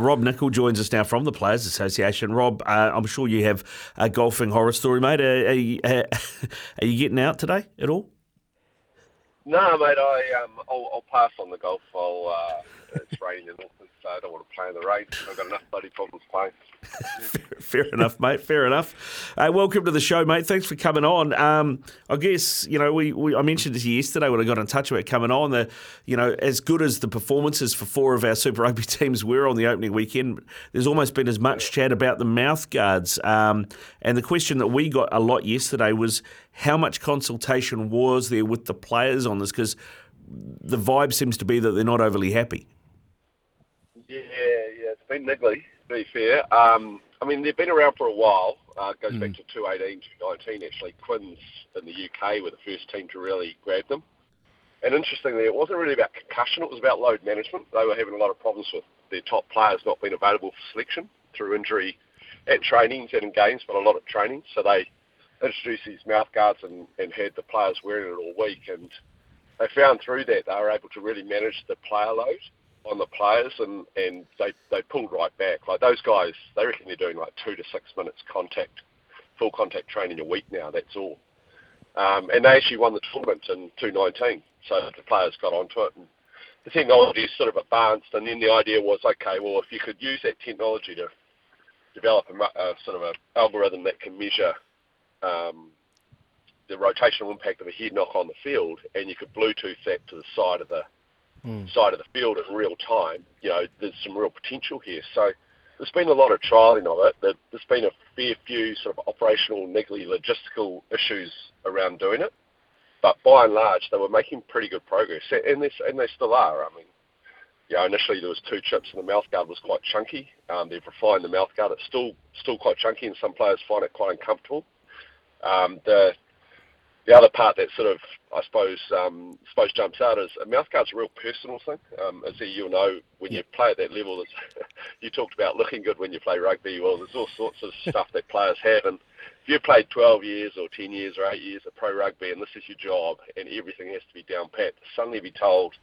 Rob Nichol joins us now from the Players Association. Rob, uh, I'm sure you have a golfing horror story, mate. Are, are, you, uh, are you getting out today at all? No, mate. I um, I'll, I'll pass on the golf. I'll, uh, it's raining I don't want to play in the rain. I've got enough bloody problems playing. fair, fair, enough, mate. Fair enough. Uh, welcome to the show, mate. Thanks for coming on. Um, I guess you know we, we I mentioned this yesterday when I got in touch about coming on. The you know as good as the performances for four of our Super Rugby teams were on the opening weekend, there's almost been as much chat about the mouth guards. Um, and the question that we got a lot yesterday was how much consultation was there with the players on this because the vibe seems to be that they're not overly happy. Yeah, yeah, it's been niggly to be fair. Um, I mean, they've been around for a while. Uh, goes mm. back to 2018, 2019 actually. Quins in the UK were the first team to really grab them. And interestingly, it wasn't really about concussion, it was about load management. They were having a lot of problems with their top players not being available for selection through injury at trainings and in games, but a lot of training. So they introduced these mouth guards and, and had the players wearing it all week. And they found through that they were able to really manage the player load on the players, and, and they, they pulled right back. Like those guys, they reckon they're doing like two to six minutes contact, full contact training a week now. That's all. Um, and they actually won the tournament in 2019, so the players got onto it. And the technology is sort of advanced, and then the idea was, okay, well, if you could use that technology to develop a, a sort of an algorithm that can measure um, the rotational impact of a head knock on the field, and you could Bluetooth that to the side of the mm. side of the field in real time, you know, there's some real potential here. So there's been a lot of trialling of it. There's been a fair few sort of operational, niggly, logistical issues around doing it. But by and large, they were making pretty good progress, and they, and they still are. I mean, you know, initially there was two chips and the mouthguard was quite chunky. Um, they've refined the mouthguard. It's still still quite chunky, and some players find it quite uncomfortable. Um, the the other part that sort of, I suppose, um, suppose jumps out is a mouthguard's a real personal thing. Um, as you'll know, when you play at that level, you talked about looking good when you play rugby. Well, there's all sorts of stuff that players have, and if you've played 12 years or 10 years or 8 years of pro rugby, and this is your job, and everything has to be down pat, suddenly be told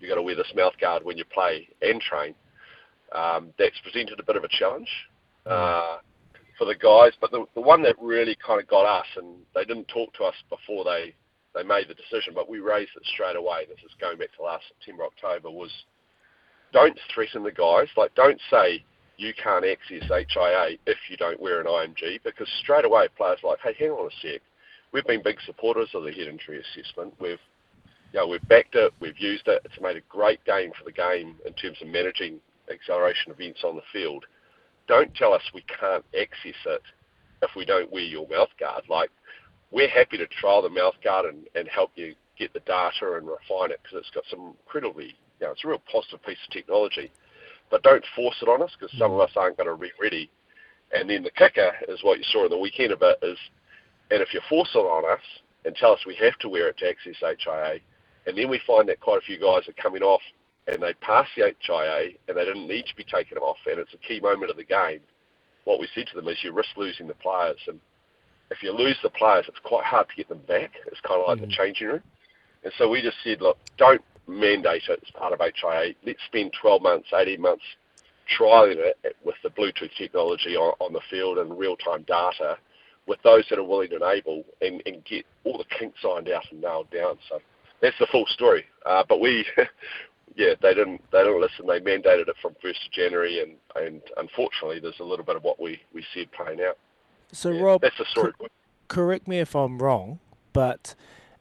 you've got to wear this mouthguard when you play and train, um, that's presented a bit of a challenge. Mm. Uh, for the guys. But the, the one that really kind of got us, and they didn't talk to us before they, they made the decision, but we raised it straight away. This is going back to last September, October. Was don't threaten the guys. Like don't say you can't access HIA if you don't wear an IMG, because straight away players are like, hey, hang on a sec. We've been big supporters of the head injury assessment. We've you know, we've backed it, we've used it. It's made a great game for the game in terms of managing acceleration events on the field don't tell us we can't access it if we don't wear your mouth guard. Like, we're happy to trial the mouth guard and, and help you get the data and refine it because it's got some incredibly, you know, it's a real positive piece of technology. But don't force it on us because some of mm. us aren't going to be ready. And then the kicker is what you saw in the weekend a bit is, and if you force it on us and tell us we have to wear it to access HIA, and then we find that quite a few guys are coming off and they passed the HIA and they didn't need to be taken off and it's a key moment of the game, what we said to them is you risk losing the players and if you lose the players it's quite hard to get them back. It's kind of like mm-hmm. the changing room. And so we just said, look, don't mandate it as part of HIA. Let's spend 12 months, 18 months trialing it with the Bluetooth technology on, on the field and real-time data with those that are willing and able and, and get all the kinks ironed out and nailed down. So that's the full story. Uh, but we yeah, they didn't they didn't listen. They mandated it from first of January, and and unfortunately, there's a little bit of what we we said playing out. So yeah, Rob, that's the story. Co- correct me if I'm wrong, but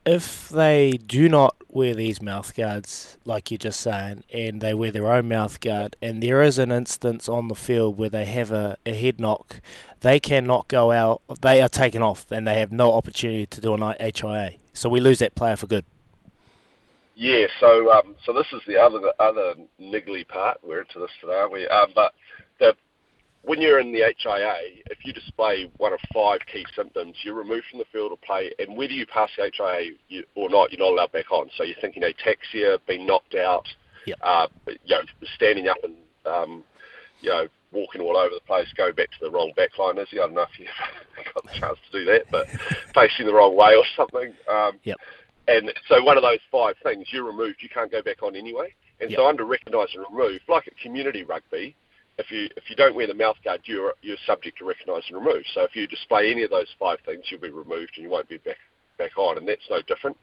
if they do not wear these mouth guards, like you're just saying, and they wear their own mouth guard, and there is an instance on the field where they have a, a head knock, they cannot go out. They are taken off, and they have no opportunity to do an HIA. So we lose that player for good. Yeah, so um, so this is the other the other niggly part. We're into this today, aren't we? Um, but the, when you're in the HIA, if you display one of five key symptoms, you're removed from the field of play, and whether you pass the HIA you, or not, you're not allowed back on. So you're thinking ataxia, being knocked out, yep. uh, you know, standing up and um, you know, walking all over the place, going back to the wrong backline. Is I don't know if you've got the chance to do that, but facing the wrong way or something. Um, yep. And so one of those five things, you're removed, you can't go back on anyway. And yep. so under recognise and remove, like at community rugby, if you if you don't wear the mouth guard, you're you're subject to recognise and remove. So if you display any of those five things, you'll be removed and you won't be back back on, and that's no different.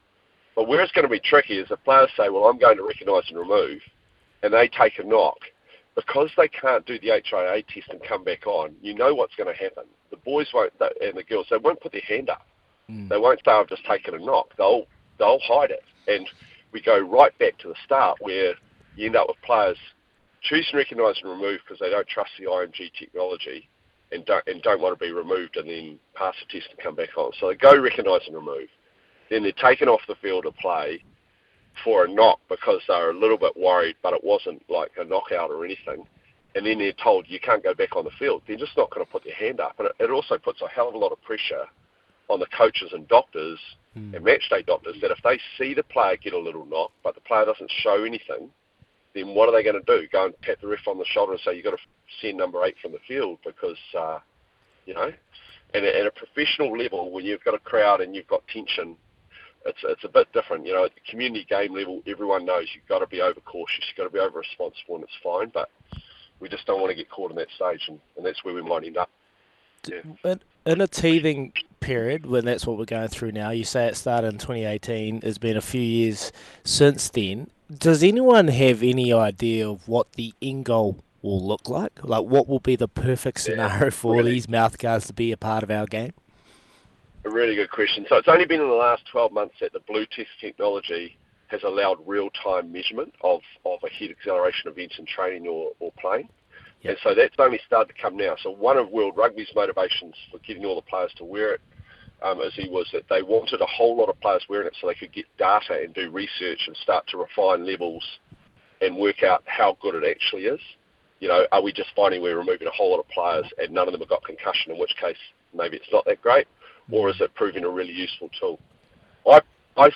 But where it's going to be tricky is if players say, "Well, I'm going to recognise and remove," and they take a knock, because they can't do the HIA test and come back on. You know what's going to happen. The boys won't, and the girls, they won't put their hand up. Mm. They won't say, "I've just taken a knock." They'll they'll hide it, and we go right back to the start where you end up with players choose and recognise and remove because they don't trust the IMG technology and don't, and don't want to be removed and then pass the test and come back on. So they go recognise and remove. Then they're taken off the field of play for a knock because they're a little bit worried, but it wasn't like a knockout or anything. And then they're told you can't go back on the field. They're just not going to put their hand up. And it, it also puts a hell of a lot of pressure on the coaches and doctors mm. and matchday doctors that if they see the player get a little knock, but the player doesn't show anything, then what are they going to do? Go and pat the ref on the shoulder and say you've got to send number eight from the field because, uh, you know, and at a professional level, when you've got a crowd and you've got tension, it's it's a bit different. You know, at the community game level, everyone knows you've got to be over cautious, you've got to be over responsible, and it's fine. But we just don't want to get caught in that stage, and, and that's where we might end up. Yeah. In a teething period, when that's what we're going through now, you say it started in 2018. It's been a few years since then does anyone have any idea of what the end goal will look like? Like, what will be the perfect scenario yeah, for really, these mouth guards to be a part of our game? A really good question. So it's only been in the last 12 months that the Bluetooth technology has allowed real-time measurement of, of a head acceleration events in training or, or playing. Yep. And so that's only started to come now. So one of World Rugby's motivations for getting all the players to wear it um, as he was that they wanted a whole lot of players wearing it so they could get data and do research and start to refine levels and work out how good it actually is. You know, are we just finding we're removing a whole lot of players and none of them have got concussion, in which case maybe it's not that great, or is it proving a really useful tool? I I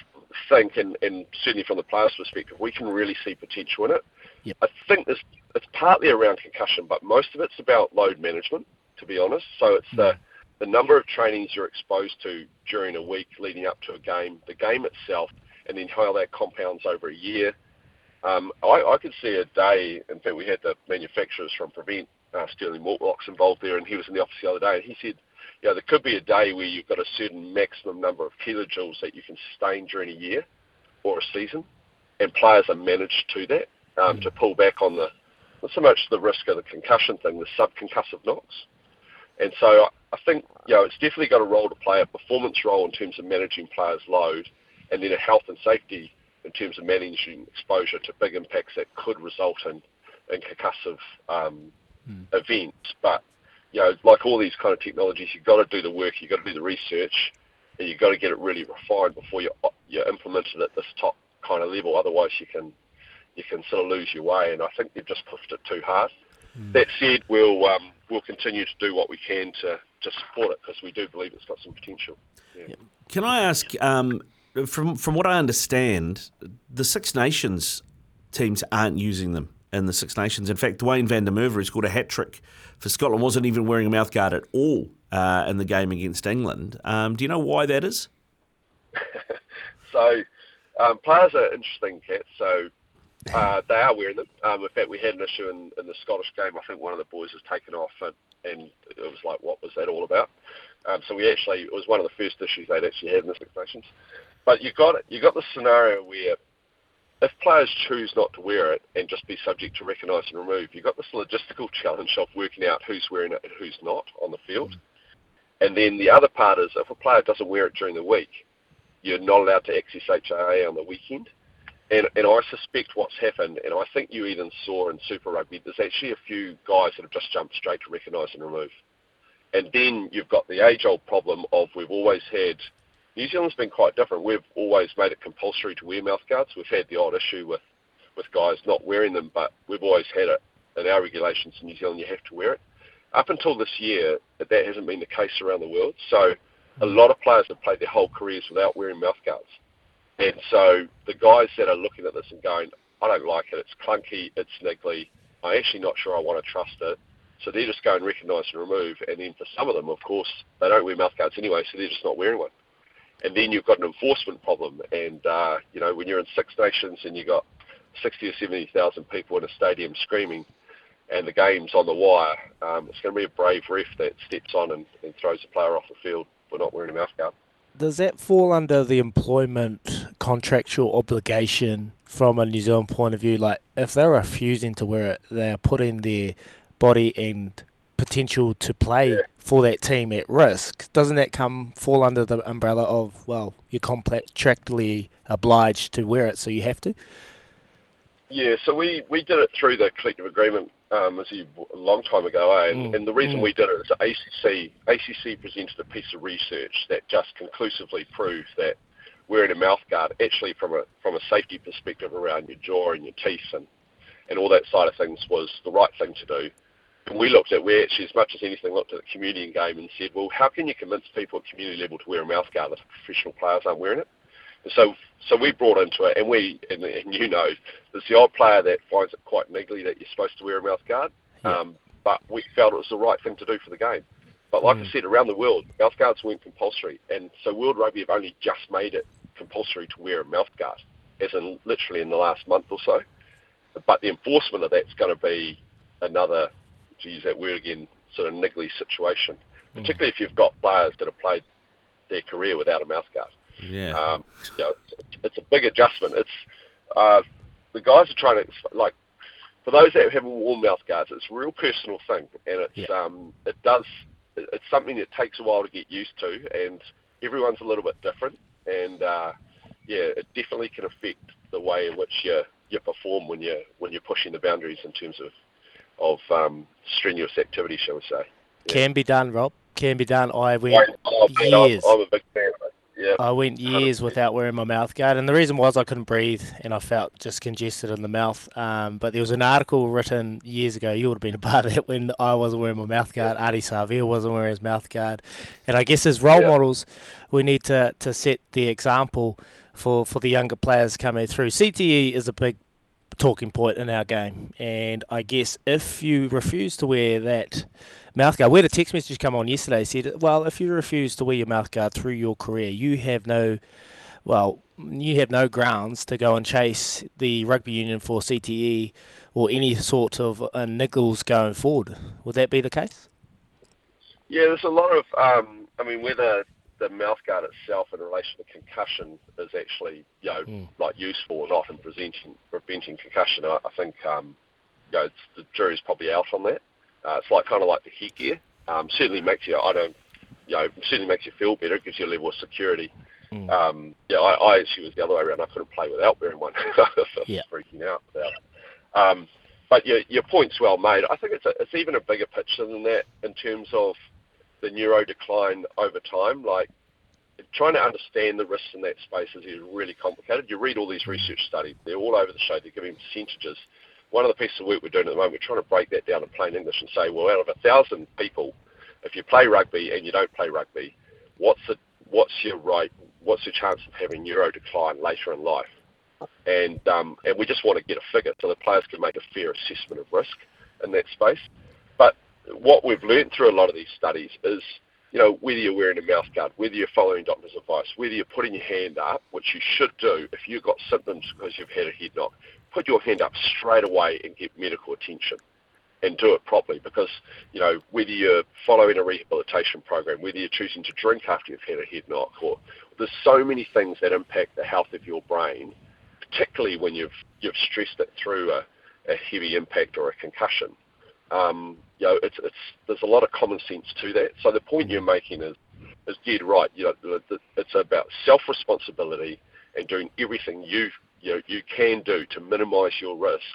think, and, and certainly from the players' perspective, we can really see potential in it. Yep. I think this, it's partly around concussion, but most of it's about load management, to be honest. So it's the the number of trainings you're exposed to during a week leading up to a game, the game itself, and then how that compounds over a year. Um, I, I could see a day, in fact, we had the manufacturers from Prevent, uh, Stirling Mortlocks, involved there, and he was in the office the other day, and he said, you know, there could be a day where you've got a certain maximum number of kilojoules that you can sustain during a year or a season, and players are managed to that um, mm. to pull back on the not so much the risk of the concussion thing, the subconcussive knocks. And so I think you know it's definitely got a role to play, a performance role in terms of managing players' load, and then a health and safety in terms of managing exposure to big impacts that could result in, in concussive um, mm. events. But you know, like all these kind of technologies, you've got to do the work, you've got to do the research, and you've got to get it really refined before you you implement it at this top kind of level. Otherwise, you can you can sort of lose your way. And I think they've just pushed it too hard. Mm. That said, we'll um, we'll continue to do what we can to, to support it because we do believe it's got some potential. Yeah. Can I ask, um, from from what I understand, the Six Nations teams aren't using them in the Six Nations. In fact, Duhan van der Merwe has scored a hat trick for Scotland. wasn't even wearing a mouthguard at all uh, in the game against England. Um, do you know why that is? so um, players are interesting, Kat. So uh, they are wearing them. Um, in fact, we had an issue in, in the Scottish game. I think one of the boys was taken off, and, and it was like, what was that all about? Um, so we actually, it was one of the first issues they'd actually had in the Six Nations. But you got you got the scenario where if players choose not to wear it and just be subject to recognise and remove, you've got this logistical challenge of working out who's wearing it and who's not on the field. Mm. And then the other part is if a player doesn't wear it during the week, you're not allowed to access HIA on the weekend. And, and I suspect what's happened, and I think you even saw in Super Rugby, there's actually a few guys that have just jumped straight to recognise and remove. And then you've got the age-old problem of we've always had, New Zealand's been quite different. We've always made it compulsory to wear mouthguards. We've had the odd issue with, with guys not wearing them, but we've always had it in our regulations in New Zealand, you have to wear it. Up until this year, that hasn't been the case around the world. So a mm. lot of players have played their whole careers without wearing mouthguards. And so the guys that are looking at this and going, I don't like it, it's clunky, it's niggly, I'm actually not sure I want to trust it. So they just go and recognise and remove. And then for some of them, of course, they don't wear mouthguards anyway, so they're just not wearing one. And then you've got an enforcement problem. And, uh, you know, when you're in Six Nations and you've got 60 or 70,000 people in a stadium screaming, and the game's on the wire, um, it's going to be a brave ref that steps on and, and throws the player off the field for not wearing a mouth guard. Does that fall under the employment contractual obligation from a New Zealand point of view? Like, if they're refusing to wear it, they are putting their body and potential to play Yeah. for that team at risk. Doesn't that come fall under the umbrella of well, you're contractually obliged to wear it, so you have to? Yeah, so we, we did it through the collective agreement um, as you, a long time ago, eh? and, Mm, and the reason mm. we did it is that ACC ACC presented a piece of research that just conclusively proved that wearing a mouth guard actually from a from a safety perspective around your jaw and your teeth and and all that side of things was the right thing to do. And we looked at we actually as much as anything looked at the community game and said, well, how can you convince people at community level to wear a mouth guard if professional players aren't wearing it? So so we brought into it, and we and, and you know, there's the odd player that finds it quite niggly that you're supposed to wear a mouth guard. Yeah. Um, but we felt it was the right thing to do for the game. But like I said, around the world, mouth guards weren't compulsory, and so World Rugby have only just made it compulsory to wear a mouth guard, as in literally in the last month or so. But the enforcement of that's going to be another, to use that word again, sort of niggly situation, particularly if you've got players that have played their career without a mouth guard. Yeah. Um, you know, it's, it's a big adjustment. It's uh, the guys are trying to like for those that haven't worn mouth guards, it's a real personal thing, and it's Yeah. um, it does it's something that takes a while to get used to, and everyone's a little bit different, and uh, yeah, it definitely can affect the way in which you you perform when you when you're pushing the boundaries in terms of of um, strenuous activity, shall we say? Yeah. Can be done, Rob. Can be done. I went I'm, years. I'm a big fan I went years without wearing my mouth guard, and the reason was I couldn't breathe and I felt just congested in the mouth. Um, but there was an article written years ago. You would have been a part of it when I wasn't wearing my mouth guard. Ardie Savea wasn't wearing his mouth guard, and I guess as role models, we need to, to set the example for, for the younger players coming through. CTE is a big talking point in our game, and I guess if you refuse to wear that mouth guard. We had a text message come on yesterday said, well, if you refuse to wear your mouth guard through your career, you have no, well, you have no grounds to go and chase the rugby union for CTE or any sort of uh, niggles going forward. Would that be the case? Yeah, there's a lot of. Um, I mean, whether the mouth guard itself in relation to concussion is actually, you know, Mm. like useful or not in preventing preventing concussion, I, I think, um, you know, the jury's probably out on that. Uh, it's like kind of like the headgear. Um, certainly makes you. I don't. You know, certainly makes you feel better, It gives you a level of security. Mm. Um, yeah, I, I actually was the other way around. I couldn't play without wearing one. I was Yeah. freaking out about it. Um, but your, your point's well made. I think it's a, it's even a bigger picture than that in terms of the neuro decline over time. Like trying to understand the risks in that space is really complicated. You read all these research studies; they're all over the show. They're giving percentages. One of the pieces of work we're doing at the moment, we're trying to break that down in plain English and say, well, out of a thousand people, if you play rugby and you don't play rugby, what's the what's your right? What's your chance of having neuro decline later in life? And um, and we just want to get a figure so the players can make a fair assessment of risk in that space. What we've learned through a lot of these studies is, you know, whether you're wearing a mouth guard, whether you're following doctor's advice, whether you're putting your hand up, which you should do if you've got symptoms because you've had a head knock, put your hand up straight away and get medical attention and do it properly because, you know, whether you're following a rehabilitation program, whether you're choosing to drink after you've had a head knock, or there's so many things that impact the health of your brain, particularly when you've you've stressed it through a, a heavy impact or a concussion. Um, you know, it's it's there's a lot of common sense to that. So the point you're making is is dead right. You know, it's about self responsibility and doing everything you you know, you can do to minimise your risk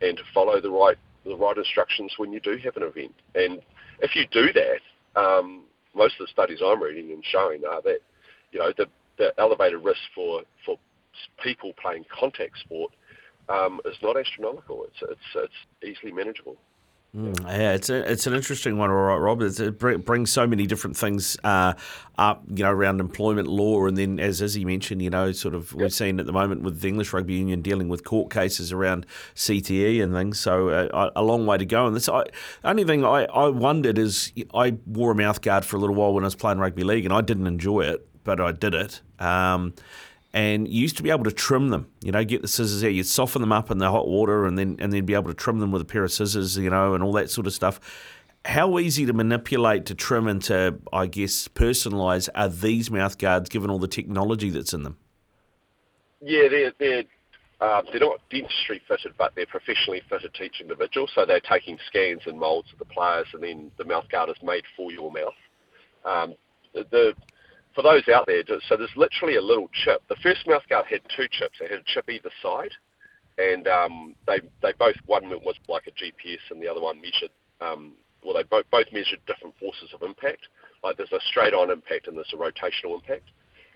and to follow the right the right instructions when you do have an event. And if you do that, um, most of the studies I'm reading and showing are that you know the, the elevated risk for for people playing contact sport um, is not astronomical. It's it's it's easily manageable. Mm, yeah, it's a, it's an interesting one, all right, Rob. It's, it br- brings so many different things uh, up, you know, around employment law, and then as Izzy mentioned, you know, sort of we've seen at the moment with the English Rugby Union dealing with court cases around CTE and things. So uh, a long way to go. And this, I, only thing I, I wondered is I wore a mouth guard for a little while when I was playing rugby league, and I didn't enjoy it, but I did it. Um, and you used to be able to trim them. You know, get the scissors out, you'd soften them up in the hot water, and then and then be able to trim them with a pair of scissors. You know, and all that sort of stuff. How easy to manipulate, to trim, and to I guess personalise are these mouth guards given all the technology that's in them? Yeah, they're they're uh, they're not dentistry fitted, but they're professionally fitted to each individual. So they're taking scans and moulds of the players, and then the mouth guard is made for your mouth. Um, the, the for those out there, so there's literally a little chip. The first mouth guard had two chips. It had a chip either side, and um, they they both one was like a GPS, and the other one measured. Um, well, they both both measured different forces of impact. Like there's a straight on impact and there's a rotational impact.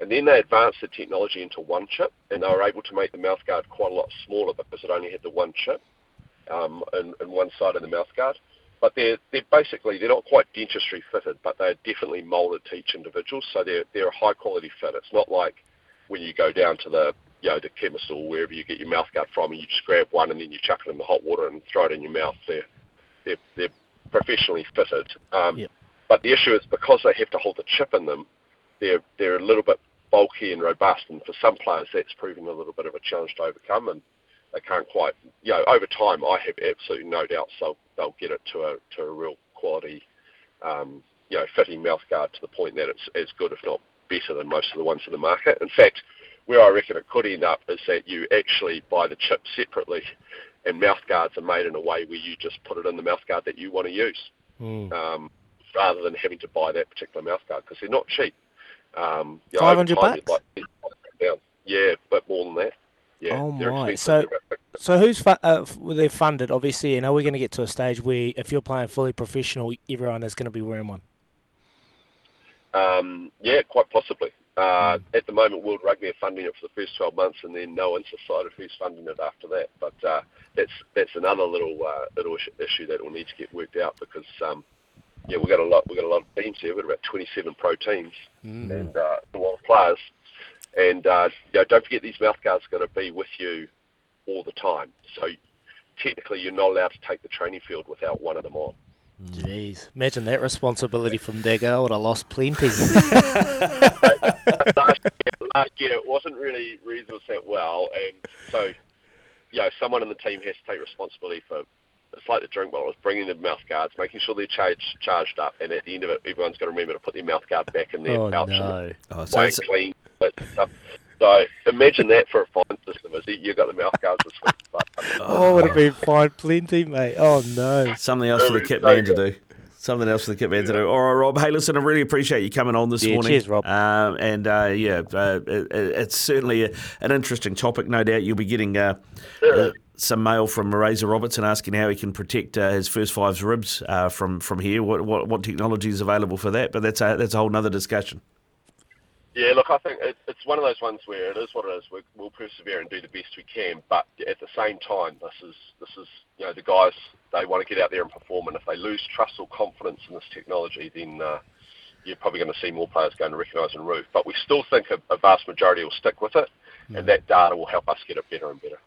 And then they advanced the technology into one chip, and they were able to make the mouthguard quite a lot smaller because it only had the one chip um, in, in one side of the mouthguard. But they're, they're basically, they're not quite dentistry fitted, but they're definitely moulded to each individual, so they're, they're a high quality fit. It's not like when you go down to the, you know, the chemist or wherever you get your mouthguard from and you just grab one and then you chuck it in the hot water and throw it in your mouth. They're, they're, they're professionally fitted. Um, yep. But the issue is because they have to hold the chip in them, they're they're a little bit bulky and robust, and for some players that's proving a little bit of a challenge to overcome, and they can't quite. You know, over time, I have absolutely no doubt so they'll get it to a to a real quality, um, you know, fitting mouthguard to the point that it's as good, if not better, than most of the ones in the market. In fact, where I reckon it could end up is that you actually buy the chip separately, and mouthguards are made in a way where you just put it in the mouthguard that you want to use. Mm. Um, rather than having to buy that particular mouthguard because they're not cheap. Um, you know, Five hundred bucks. like- Yeah, but more than that. Yeah, Oh my, expensive. So who's fu- uh, they're funded? Obviously, you know we're going to get to a stage where if you're playing fully professional, everyone is going to be wearing one. Um, yeah, quite possibly. Uh, Hmm. At the moment, World Rugby are funding it for the first 12 months, and then no one's decided who's funding it after that. But uh, that's that's another little uh, little issue- issue that will need to get worked out because um, yeah, we've got a lot we've got a lot of teams here. We've got about 27 pro teams Mm. and uh, a lot of players. And uh, you know, don't forget these mouthguards are going to be with you all the time. So technically, you're not allowed to take the training field without one of them on. Jeez, imagine that responsibility from Digger. I would have lost plenty. last, year, last year it wasn't really reasonable set well, and so you know someone in the team has to take responsibility for. It's like the drink bottle. It's bringing the mouth guards, making sure they're charged, charged up, and at the end of it, everyone's got to remember to put their mouth guard back in their oh pouch no! Oh, and so it's, clean. But, stuff. So imagine that for a fine system. Is it, you got the mouth guards this week, but Oh, oh would have been fine plenty, mate. Oh no! something else for the kit man to do. Something else for the kit man to do. All right, Rob. Hey, listen, I really appreciate you coming on this Yeah, morning. cheers, Rob. Um, and uh, yeah, uh, it, it's certainly a, an interesting topic. No doubt you'll be getting uh, uh, some mail from Razor Robertson asking how he can protect uh, his first five's ribs uh, from from here. What, what what technology is available for that? But that's a that's a whole other discussion. Yeah, look, I think it, it's one of those ones where it is what it is. We, we'll persevere and do the best we can, but at the same time, this is this is you know the guys they want to get out there and perform, and if they lose trust or confidence in this technology, then uh, you're probably going to see more players going to recognise and roof. But we still think a, a vast majority will stick with it, and that data will help us get it better and better.